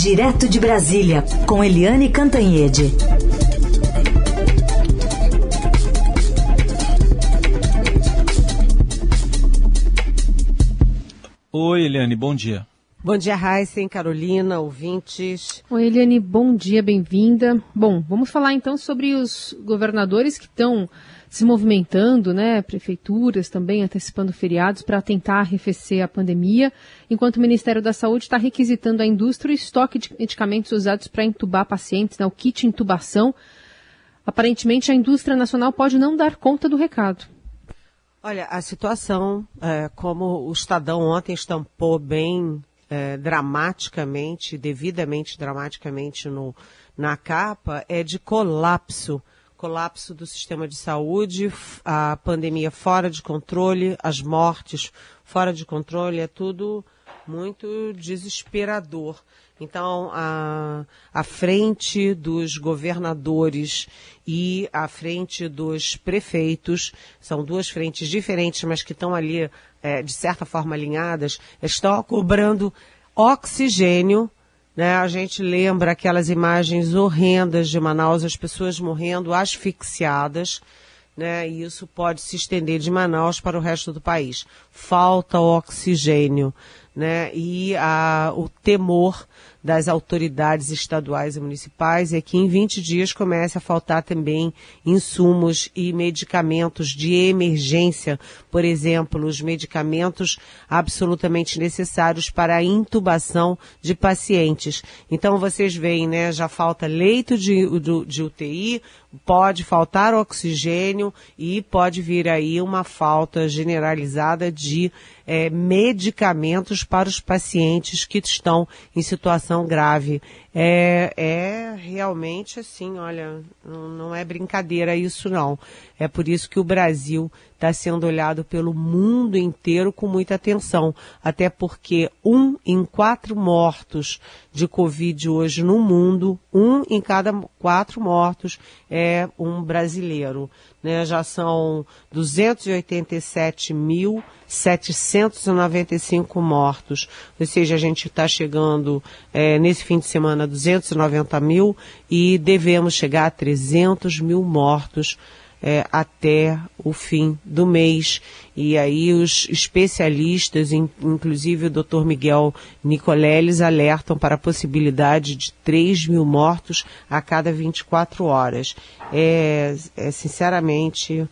Direto de Brasília, com Eliane Cantanhede. Oi, Eliane, bom dia. Bom dia, Heisen, Carolina, ouvintes. Oi, Eliane, bom dia, bem-vinda. Bom, vamos falar então sobre os governadores que estão se movimentando, né? Prefeituras também antecipando feriados para tentar arrefecer a pandemia, enquanto o Ministério da Saúde está requisitando à indústria o estoque de medicamentos usados para intubar pacientes, né? o kit intubação. Aparentemente, a indústria nacional pode não dar conta do recado. Olha, a situação, é, como o Estadão ontem estampou bem é, dramaticamente, devidamente dramaticamente no, na capa, é de colapso colapso do sistema de saúde, a pandemia fora de controle, as mortes fora de controle, é tudo muito desesperador. Então, a, a frente dos governadores e a frente dos prefeitos, são duas frentes diferentes, mas que estão ali, é, de certa forma, alinhadas, estão cobrando oxigênio né? A gente lembra aquelas imagens horrendas de Manaus, as pessoas morrendo asfixiadas, né? E isso pode se estender de Manaus para o resto do país. Falta oxigênio, né? E a, o temor das autoridades estaduais e municipais é que em 20 dias comece a faltar também insumos e medicamentos de emergência, por exemplo, os medicamentos absolutamente necessários para a intubação de pacientes. Então vocês veem, né, já falta leito de, de, UTI, pode faltar oxigênio e pode vir aí uma falta generalizada de é, medicamentos para os pacientes que estão em situação grave. É, é realmente assim, olha, não, não é brincadeira isso não. É por isso que o Brasil está sendo olhado pelo mundo inteiro com muita atenção. Até porque um em quatro mortos de Covid hoje no mundo, um em cada quatro mortos é um brasileiro. Né? Já são 287.795 mortos. Ou seja, a gente está chegando é, nesse fim de semana a 290 mil e devemos chegar a 300 mil mortos é, até o fim do mês. E aí os especialistas, inclusive o Dr. Miguel Nicoleles, alertam para a possibilidade de 3 mil mortos a cada 24 horas. É, é sinceramente,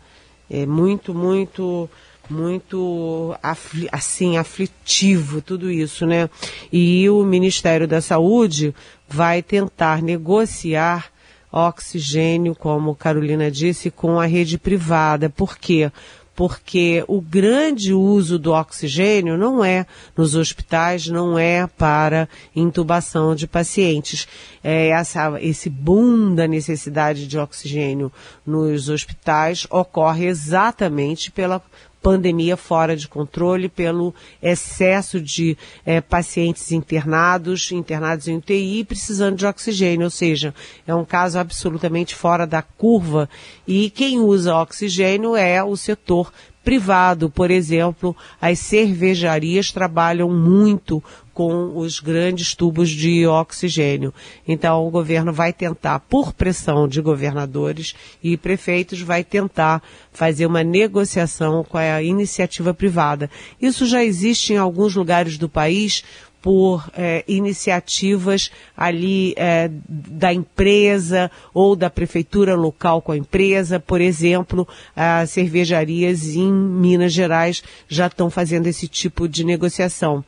é muito, muito muito afli assim aflitivo tudo isso, né? E o Ministério da Saúde vai tentar negociar oxigênio, como Carolina disse, com a rede privada. Por quê? Porque o grande uso do oxigênio não é nos hospitais, não é para intubação de pacientes. É essa, esse boom da necessidade de oxigênio nos hospitais ocorre exatamente pela pandemia fora de controle, pelo excesso de é, pacientes internados, internados em UTI, precisando de oxigênio, ou seja, é um caso absolutamente fora da curva. E quem usa oxigênio é o setor privado, por exemplo, as cervejarias trabalham muito com os grandes tubos de oxigênio. Então, o governo vai tentar, por pressão de governadores e prefeitos, vai tentar fazer uma negociação com a iniciativa privada. Isso já existe em alguns lugares do país por é, iniciativas ali é, da empresa ou da prefeitura local com a empresa. Por exemplo, as cervejarias em Minas Gerais já estão fazendo esse tipo de negociação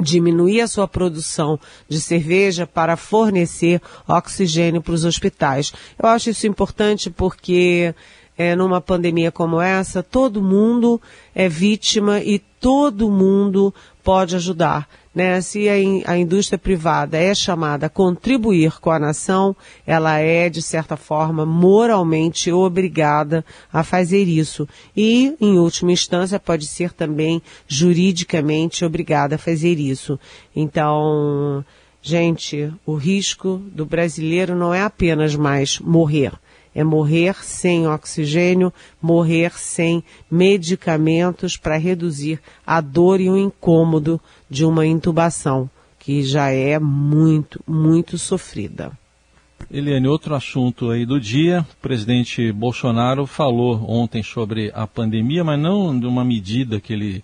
diminuir a sua produção de cerveja para fornecer oxigênio para os hospitais. Eu acho isso importante porque é, numa pandemia como essa, todo mundo é vítima e todo mundo pode ajudar. Né? Se a, a, indústria privada é chamada a contribuir com a nação, ela é, de certa forma, moralmente obrigada a fazer isso. E, em última instância, pode ser também juridicamente obrigada a fazer isso. Então, gente, o risco do brasileiro não é apenas mais morrer é morrer sem oxigênio, morrer sem medicamentos para reduzir a dor e o incômodo de uma intubação. que já é muito, muito sofrida. Eliane, outro assunto aí do dia, o presidente Bolsonaro falou ontem sobre a pandemia, mas não de uma medida que ele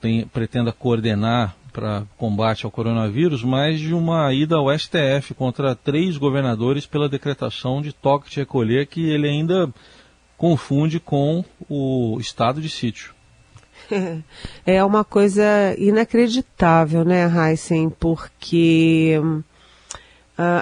tem, pretenda coordenar para combate ao coronavírus, mas de uma ida ao STF contra três governadores pela decretação de toque de recolher que ele ainda confunde com o estado de sítio. É uma coisa inacreditável, né, Heisen? Porque uh,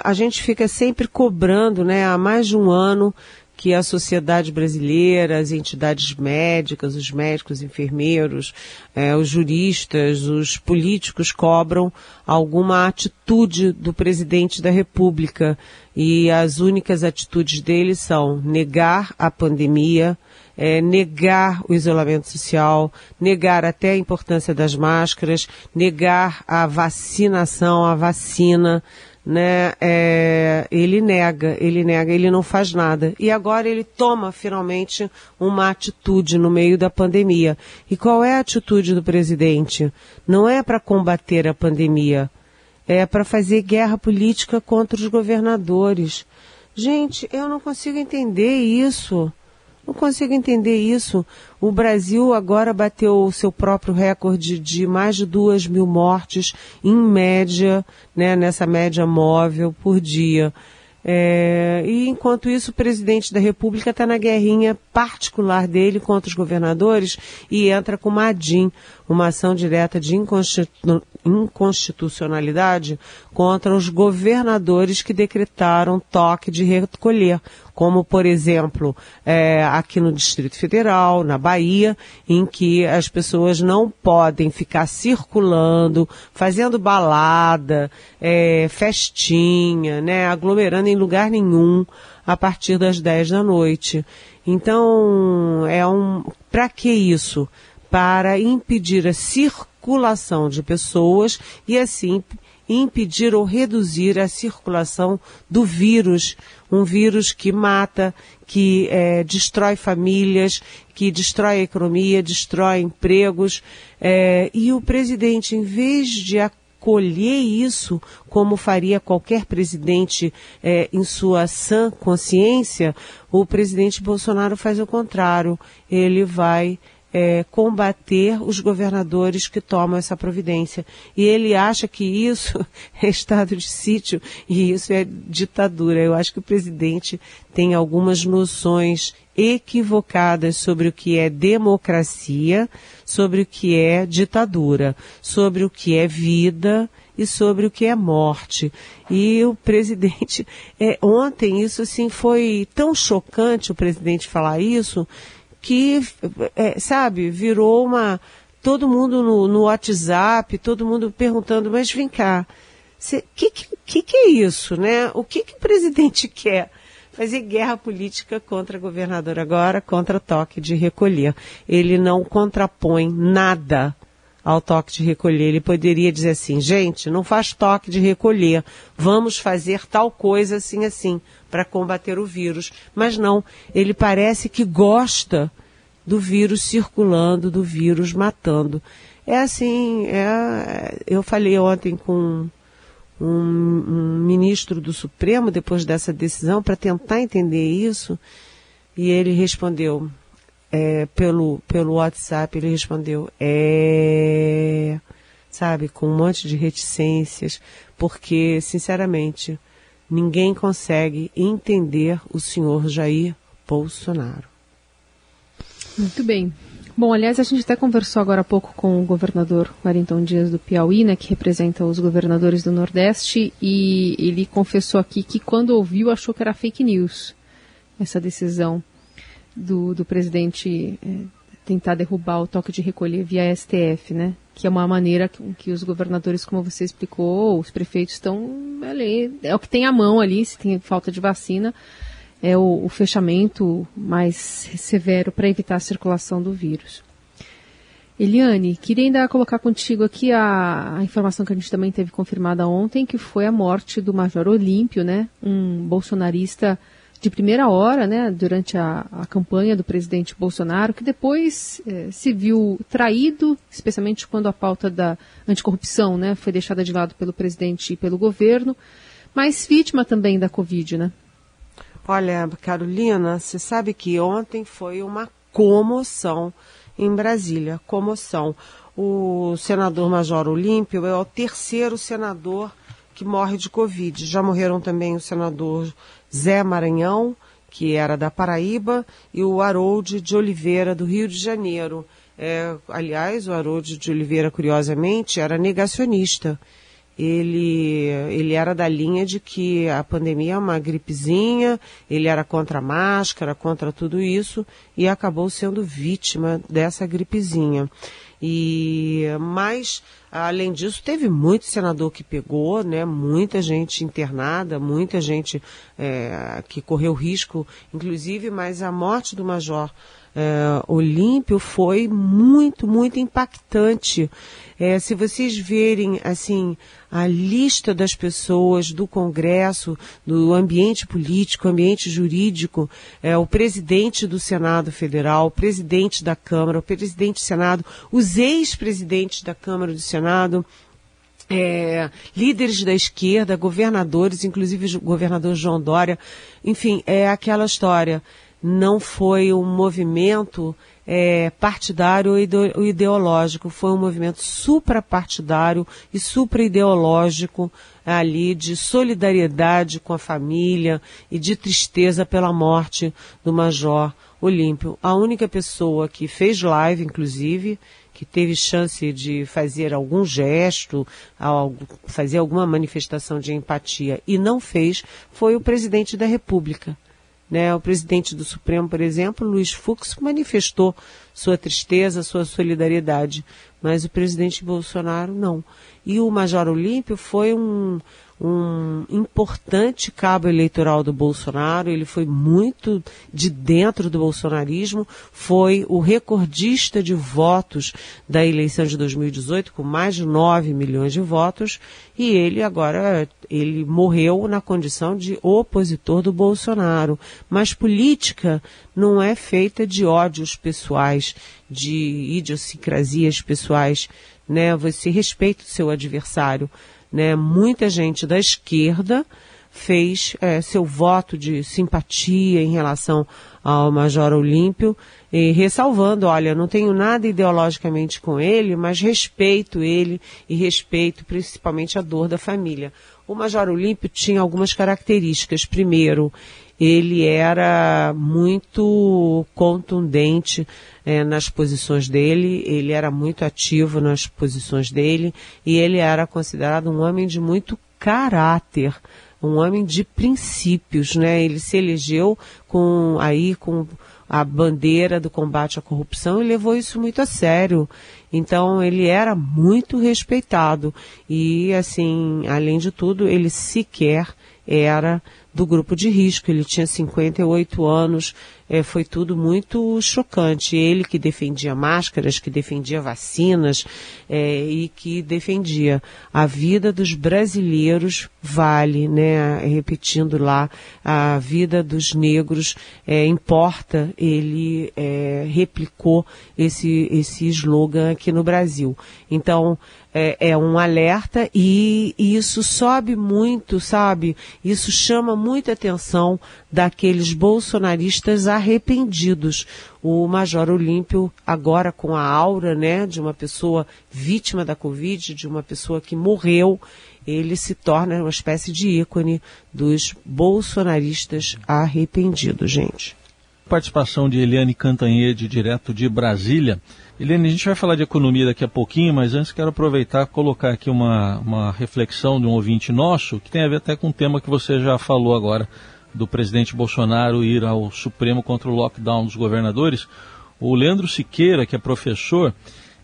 a gente fica sempre cobrando, né, há mais de um ano que a sociedade brasileira, as entidades médicas, os médicos, enfermeiros, eh, os juristas, os políticos cobram alguma atitude do presidente da República. E as únicas atitudes dele são negar a pandemia, é, negar o isolamento social, negar até a importância das máscaras, negar a vacinação, a vacina, né? É, ele nega, ele nega, ele não faz nada. E agora ele toma finalmente uma atitude no meio da pandemia. E qual é a atitude do presidente? Não é para combater a pandemia, é para fazer guerra política contra os governadores. Gente, eu não consigo entender isso. Não consigo entender isso. O Brasil agora bateu o seu próprio recorde de mais de duas mil mortes, em média, né, nessa média móvel por dia. É, e enquanto isso, o presidente da República está na guerrinha particular dele contra os governadores e entra com uma ADIM, uma ação direta de inconstitu inconstitucionalidade contra os governadores que decretaram toque de recolher, como por exemplo é, aqui no Distrito Federal, na Bahia, em que as pessoas não podem ficar circulando, fazendo balada, é, festinha, né, aglomerando em lugar nenhum a partir das 10 da noite. Então, é um, para que isso? Para impedir a circulação de pessoas e assim impedir ou reduzir a circulação do vírus, um vírus que mata, que é, destrói famílias, que destrói a economia, destrói empregos. É, e o presidente, em vez de acolher isso, como faria qualquer presidente é, em sua sã consciência, o presidente Bolsonaro faz o contrário. Ele vai é, combater os governadores que tomam essa providência. E ele acha que isso é estado de sítio e isso é ditadura. Eu acho que o presidente tem algumas noções equivocadas sobre o que é democracia, sobre o que é ditadura, sobre o que é vida e sobre o que é morte. E o presidente, é, ontem isso assim foi tão chocante o presidente falar isso que, é, sabe, virou uma. Todo mundo no, no, WhatsApp, todo mundo perguntando, mas vem cá, o que, que, que, é isso, né? O que, que o presidente quer? Fazer guerra política contra governador agora, contra toque de recolher. Ele não contrapõe nada ao toque de recolher. Ele poderia dizer assim, gente, não faz toque de recolher, vamos fazer tal coisa assim assim para combater o vírus. Mas não, ele parece que gosta do vírus circulando, do vírus matando. É assim, é, eu falei ontem com um, um ministro do Supremo depois dessa decisão para tentar entender isso e ele respondeu é, pelo, pelo WhatsApp, ele respondeu, é, sabe, com um monte de reticências, porque, sinceramente, ninguém consegue entender o senhor Jair Bolsonaro. Muito bem. Bom, aliás, a gente até conversou agora há pouco com o governador Wellington Dias do Piauí, né, que representa os governadores do Nordeste, e ele confessou aqui que quando ouviu achou que era fake news essa decisão do, do presidente é, tentar derrubar o toque de recolher via STF, né? Que é uma maneira que, que os governadores, como você explicou, os prefeitos estão ali, é o que tem à mão ali, se tem falta de vacina, é o, o fechamento mais severo para evitar a circulação do vírus. Eliane, queria ainda colocar contigo aqui a, a, informação que a gente também teve confirmada ontem, que foi a morte do Major Olímpio, né? Um bolsonarista de primeira hora, né, durante a, a campanha do presidente Bolsonaro, que depois eh, se viu traído, especialmente quando a pauta da anticorrupção, né, foi deixada de lado pelo presidente e pelo governo, mas vítima também da Covid, né? Olha, Carolina, você sabe que ontem foi uma comoção em Brasília, comoção. O senador Major Olímpio é o terceiro senador que morre de Covid. Já morreram também o senador Zé Maranhão, que era da Paraíba, e o Harold de Oliveira, do Rio de Janeiro. É, aliás, o Harold de Oliveira, curiosamente, era negacionista. Ele, ele era da linha de que a pandemia é uma gripezinha, ele era contra a máscara, contra tudo isso, e acabou sendo vítima dessa gripezinha. E mas além disso teve muito senador que pegou, né? Muita gente internada, muita gente é, que correu risco, inclusive. Mas a morte do major é, Olímpio foi muito, muito impactante. É, se vocês verem, assim, a lista das pessoas do Congresso, do ambiente político, ambiente jurídico, é, o presidente do Senado Federal, o presidente da Câmara, o presidente do Senado, os ex-presidentes da Câmara do Senado, é, líderes da esquerda, governadores, inclusive o governador João Dória, enfim, é aquela história. Não foi um movimento é, partidário ou ideológico, foi um movimento suprapartidário e supraideológico ali de solidariedade com a família e de tristeza pela morte do Major Olímpio. A única pessoa que fez live, inclusive, que teve chance de fazer algum gesto, fazer alguma manifestação de empatia e não fez, foi o presidente da República. Né? O presidente do Supremo, por exemplo, Luiz Fux, manifestou sua tristeza, sua solidariedade, mas o presidente Bolsonaro não. E o Major Olímpio foi um, um importante cabo eleitoral do Bolsonaro, ele foi muito de dentro do bolsonarismo, foi o recordista de votos da eleição de 2018, com mais de 9 milhões de votos, e ele agora, ele morreu na condição de opositor do Bolsonaro. Mas política não é feita de ódios pessoais, de idiosincrasias pessoais, né? Você respeita o seu adversário né, muita gente da esquerda fez é, seu voto de simpatia em relação ao Major Olímpio, e ressalvando, olha, não tenho nada ideologicamente com ele, mas respeito ele e respeito principalmente a dor da família. O Major Olímpio tinha algumas características. Primeiro, ele era muito contundente é, nas posições dele, ele era muito ativo nas posições dele e ele era considerado um homem de muito caráter, um homem de princípios, né? Ele se elegeu com aí com a bandeira do combate à corrupção e levou isso muito a sério. Então ele era muito respeitado e assim, além de tudo, ele sequer era do grupo de risco. Ele tinha 58 anos, é, foi tudo muito chocante. Ele que defendia máscaras, que defendia vacinas é, e que defendia a vida dos brasileiros vale, né? Repetindo lá, a vida dos negros é, importa. Ele é, replicou esse, esse slogan aqui no Brasil. Então, é, é, um alerta e, e, isso sobe muito, sabe? Isso chama muita atenção daqueles bolsonaristas arrependidos. O Major Olímpio, agora com a aura, né, de uma pessoa vítima da Covid, de uma pessoa que morreu, ele se torna uma espécie de ícone dos bolsonaristas arrependidos, gente. Participação de Eliane Cantanhede, direto de Brasília. Helene, a gente vai falar de economia daqui a pouquinho, mas antes quero aproveitar e colocar aqui uma, uma reflexão de um ouvinte nosso, que tem a ver até com o tema que você já falou agora, do presidente Bolsonaro ir ao Supremo contra o lockdown dos governadores. O Leandro Siqueira, que é professor,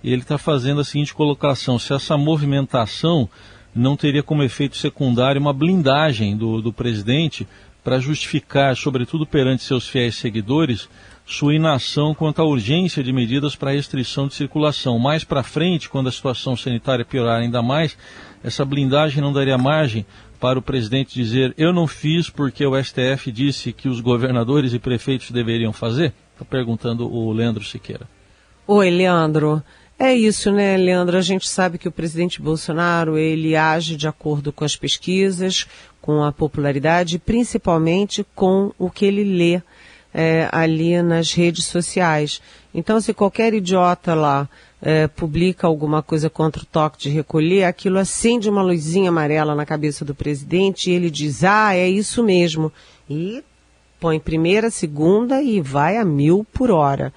ele está fazendo a seguinte colocação: se essa movimentação não teria como efeito secundário uma blindagem do, do presidente para justificar, sobretudo perante seus fiéis seguidores, sua inação quanto à urgência de medidas para restrição de circulação. Mais para frente, quando a situação sanitária piorar ainda mais, essa blindagem não daria margem para o presidente dizer eu não fiz porque o STF disse que os governadores e prefeitos deveriam fazer? Está perguntando o Leandro Siqueira. Oi, Leandro. É isso, né, Leandro? A gente sabe que o presidente Bolsonaro ele age de acordo com as pesquisas, com a popularidade, principalmente com o que ele lê é, ali nas redes sociais. Então, se qualquer idiota lá é, publica alguma coisa contra o toque de recolher, aquilo acende uma luzinha amarela na cabeça do presidente e ele diz, ah, é isso mesmo. E põe primeira, segunda e vai a mil por hora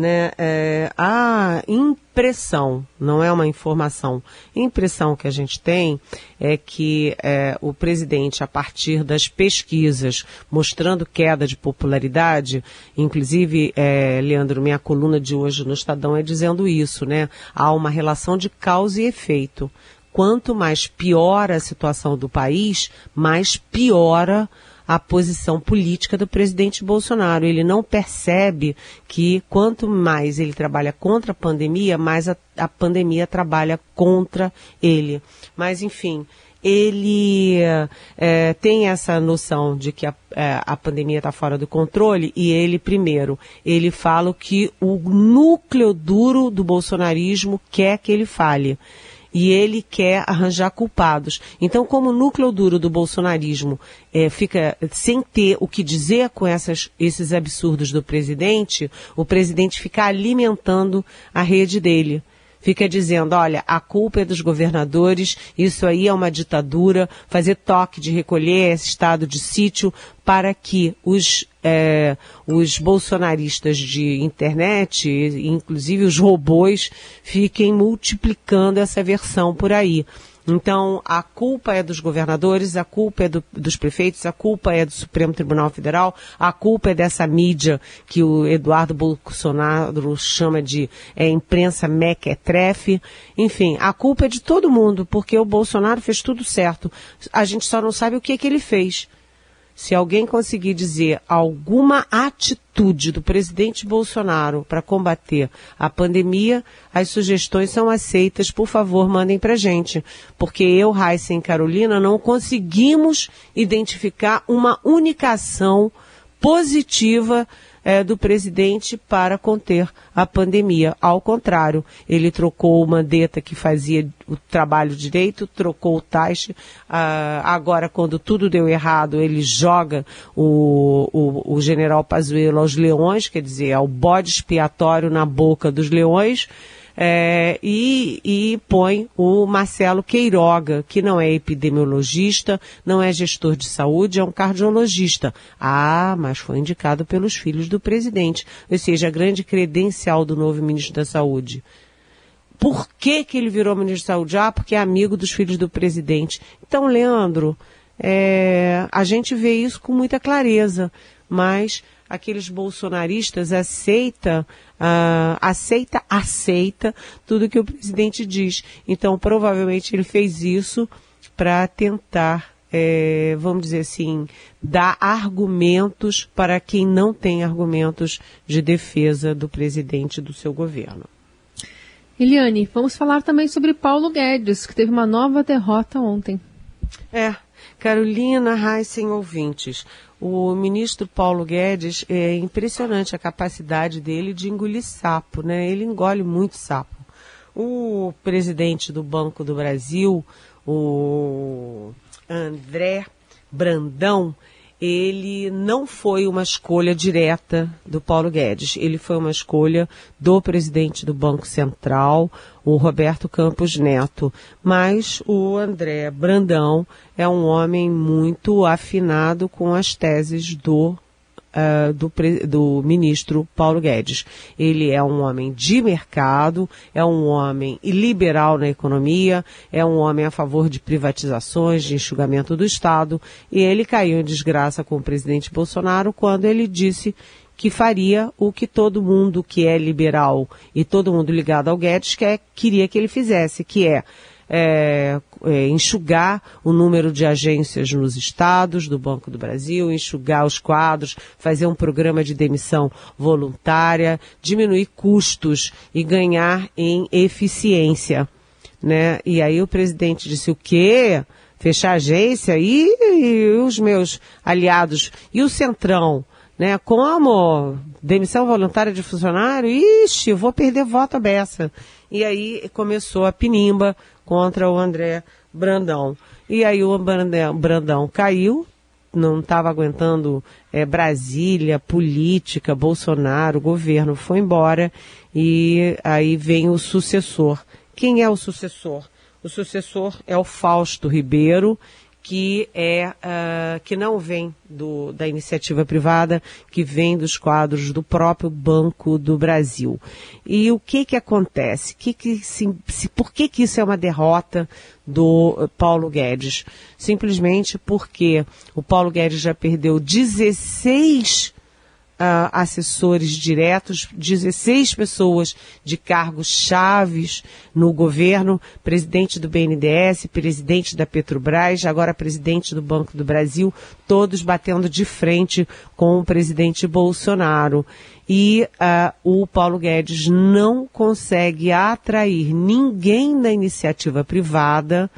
né, é, a impressão, não é uma informação, impressão que a gente tem é que é, o presidente, a partir das pesquisas mostrando queda de popularidade, inclusive, é, Leandro, minha coluna de hoje no Estadão é dizendo isso, né? Há uma relação de causa e efeito. Quanto mais piora a situação do país, mais piora a posição política do presidente Bolsonaro. Ele não percebe que quanto mais ele trabalha contra a pandemia, mais a, a pandemia trabalha contra ele. Mas, enfim, ele é, tem essa noção de que a, é, a pandemia está fora do controle e ele, primeiro, ele fala que o núcleo duro do bolsonarismo quer que ele fale e ele quer arranjar culpados. Então, como o núcleo duro do bolsonarismo é, fica sem ter o que dizer com essas, esses absurdos do presidente, o presidente fica alimentando a rede dele fica dizendo, olha, a culpa é dos governadores, isso aí é uma ditadura, fazer toque de recolher esse estado de sítio para que os, é, os bolsonaristas de internet, inclusive os robôs, fiquem multiplicando essa versão por aí. Então, a culpa é dos governadores, a culpa é do, dos prefeitos, a culpa é do Supremo Tribunal Federal, a culpa é dessa mídia que o Eduardo Bolsonaro chama de é, imprensa mequetrefe. Enfim, a culpa é de todo mundo, porque o Bolsonaro fez tudo certo. A gente só não sabe o que, que ele fez. Se alguém conseguir dizer alguma atitude do presidente Bolsonaro para combater a pandemia, as sugestões são aceitas. Por favor, mandem para gente. Porque eu, Raíssa e Carolina não conseguimos identificar uma única ação positiva é, do presidente para conter a pandemia. Ao contrário, ele trocou o Mandetta que fazia o trabalho direito, trocou o Taixe. Ah, agora, quando tudo deu errado, ele joga o, o, o general Pazuello aos leões, quer dizer, ao bode expiatório na boca dos leões é, e, e põe o Marcelo Queiroga, que não é epidemiologista, não é gestor de saúde, é um cardiologista. Ah, mas foi indicado pelos filhos do presidente, ou seja, a grande credencial do novo ministro da Saúde. Por que, que ele virou ministro da Saúde? Ah, porque é amigo dos filhos do presidente. Então, Leandro, é, a gente vê isso com muita clareza, mas aqueles bolsonaristas aceita, uh, aceita, aceita tudo que o presidente diz. Então, provavelmente ele fez isso para tentar, é, vamos dizer assim, dar argumentos para quem não tem argumentos de defesa do presidente do seu governo. Eliane, vamos falar também sobre Paulo Guedes, que teve uma nova derrota ontem. É, Carolina Heissen ouvintes. O ministro Paulo Guedes, é impressionante a capacidade dele de engolir sapo, né? Ele engole muito sapo. O presidente do Banco do Brasil, o André Brandão, ele não foi uma escolha direta do Paulo Guedes. Ele foi uma escolha do presidente do Banco Central, o Roberto Campos Neto. Mas o André Brandão é um homem muito afinado com as teses do uh, do, do ministro Paulo Guedes. Ele é um homem de mercado, é um homem liberal na economia, é um homem a favor de privatizações, de enxugamento do Estado, e ele caiu em desgraça com o presidente Bolsonaro quando ele disse que faria o que todo mundo que é liberal e todo mundo ligado ao Guedes quer, queria que ele fizesse, que é é, é, enxugar o número de agências nos estados do Banco do Brasil, enxugar os quadros, fazer um programa de demissão voluntária, diminuir custos e ganhar em eficiência. Né? E aí o presidente disse o quê? fechar a agência e, e os meus aliados e o Centrão, né? Como demissão voluntária de funcionário, ixi, vou perder voto a beça. E aí começou a pinimba contra o André Brandão. E aí o Brandão caiu, não estava aguentando é, Brasília, política, Bolsonaro, governo, foi embora e aí vem o sucessor. Quem é o sucessor? O sucessor é o Fausto Ribeiro, que é uh, que não vem do, da iniciativa privada, que vem dos quadros do próprio Banco do Brasil. E o que que acontece? Que que se, se, por que que isso é uma derrota do Paulo Guedes? Simplesmente porque o Paulo Guedes já perdeu 16 uh, assessores diretos, 16 pessoas de cargos chaves no governo, presidente do BNDES, presidente da Petrobras, agora presidente do Banco do Brasil, todos batendo de frente com o presidente Bolsonaro. E uh, o Paulo Guedes não consegue atrair ninguém da iniciativa privada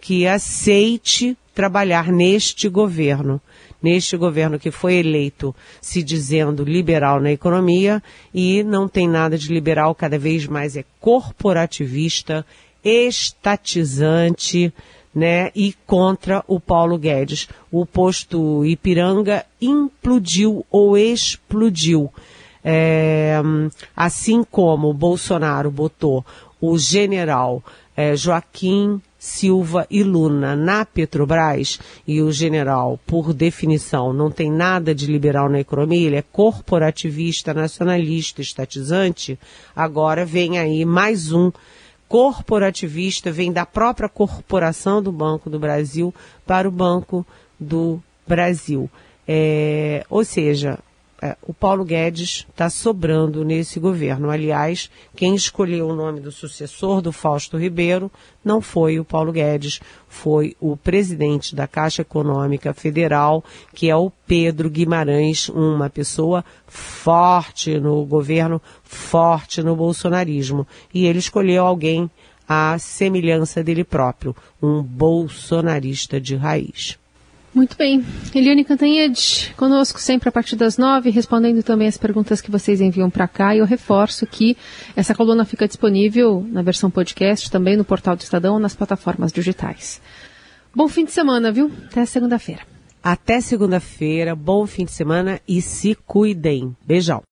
que aceite trabalhar neste governo neste governo que foi eleito se dizendo liberal na economia e não tem nada de liberal, cada vez mais é corporativista, estatizante, né, e contra o Paulo Guedes. O posto Ipiranga implodiu ou explodiu. É, assim como o Bolsonaro botou o general é, Joaquim Silva e Luna na Petrobras, e o general, por definição, não tem nada de liberal na economia, ele é corporativista, nacionalista, estatizante, agora vem aí mais um corporativista, vem da própria corporação do Banco do Brasil para o Banco do Brasil. É, ou seja, o Paulo Guedes está sobrando nesse governo. Aliás, quem escolheu o nome do sucessor do Fausto Ribeiro não foi o Paulo Guedes, foi o presidente da Caixa Econômica Federal, que é o Pedro Guimarães, uma pessoa forte no governo, forte no bolsonarismo. E ele escolheu alguém à semelhança dele próprio, um bolsonarista de raiz. Muito bem. Eliane Cantanhede, conosco sempre a partir das nove, respondendo também as perguntas que vocês enviam para cá. E eu reforço que essa coluna fica disponível na versão podcast, também no portal do Estadão, nas plataformas digitais. Bom fim de semana, viu? Até segunda-feira. Até segunda-feira, bom fim de semana e se cuidem. Beijão.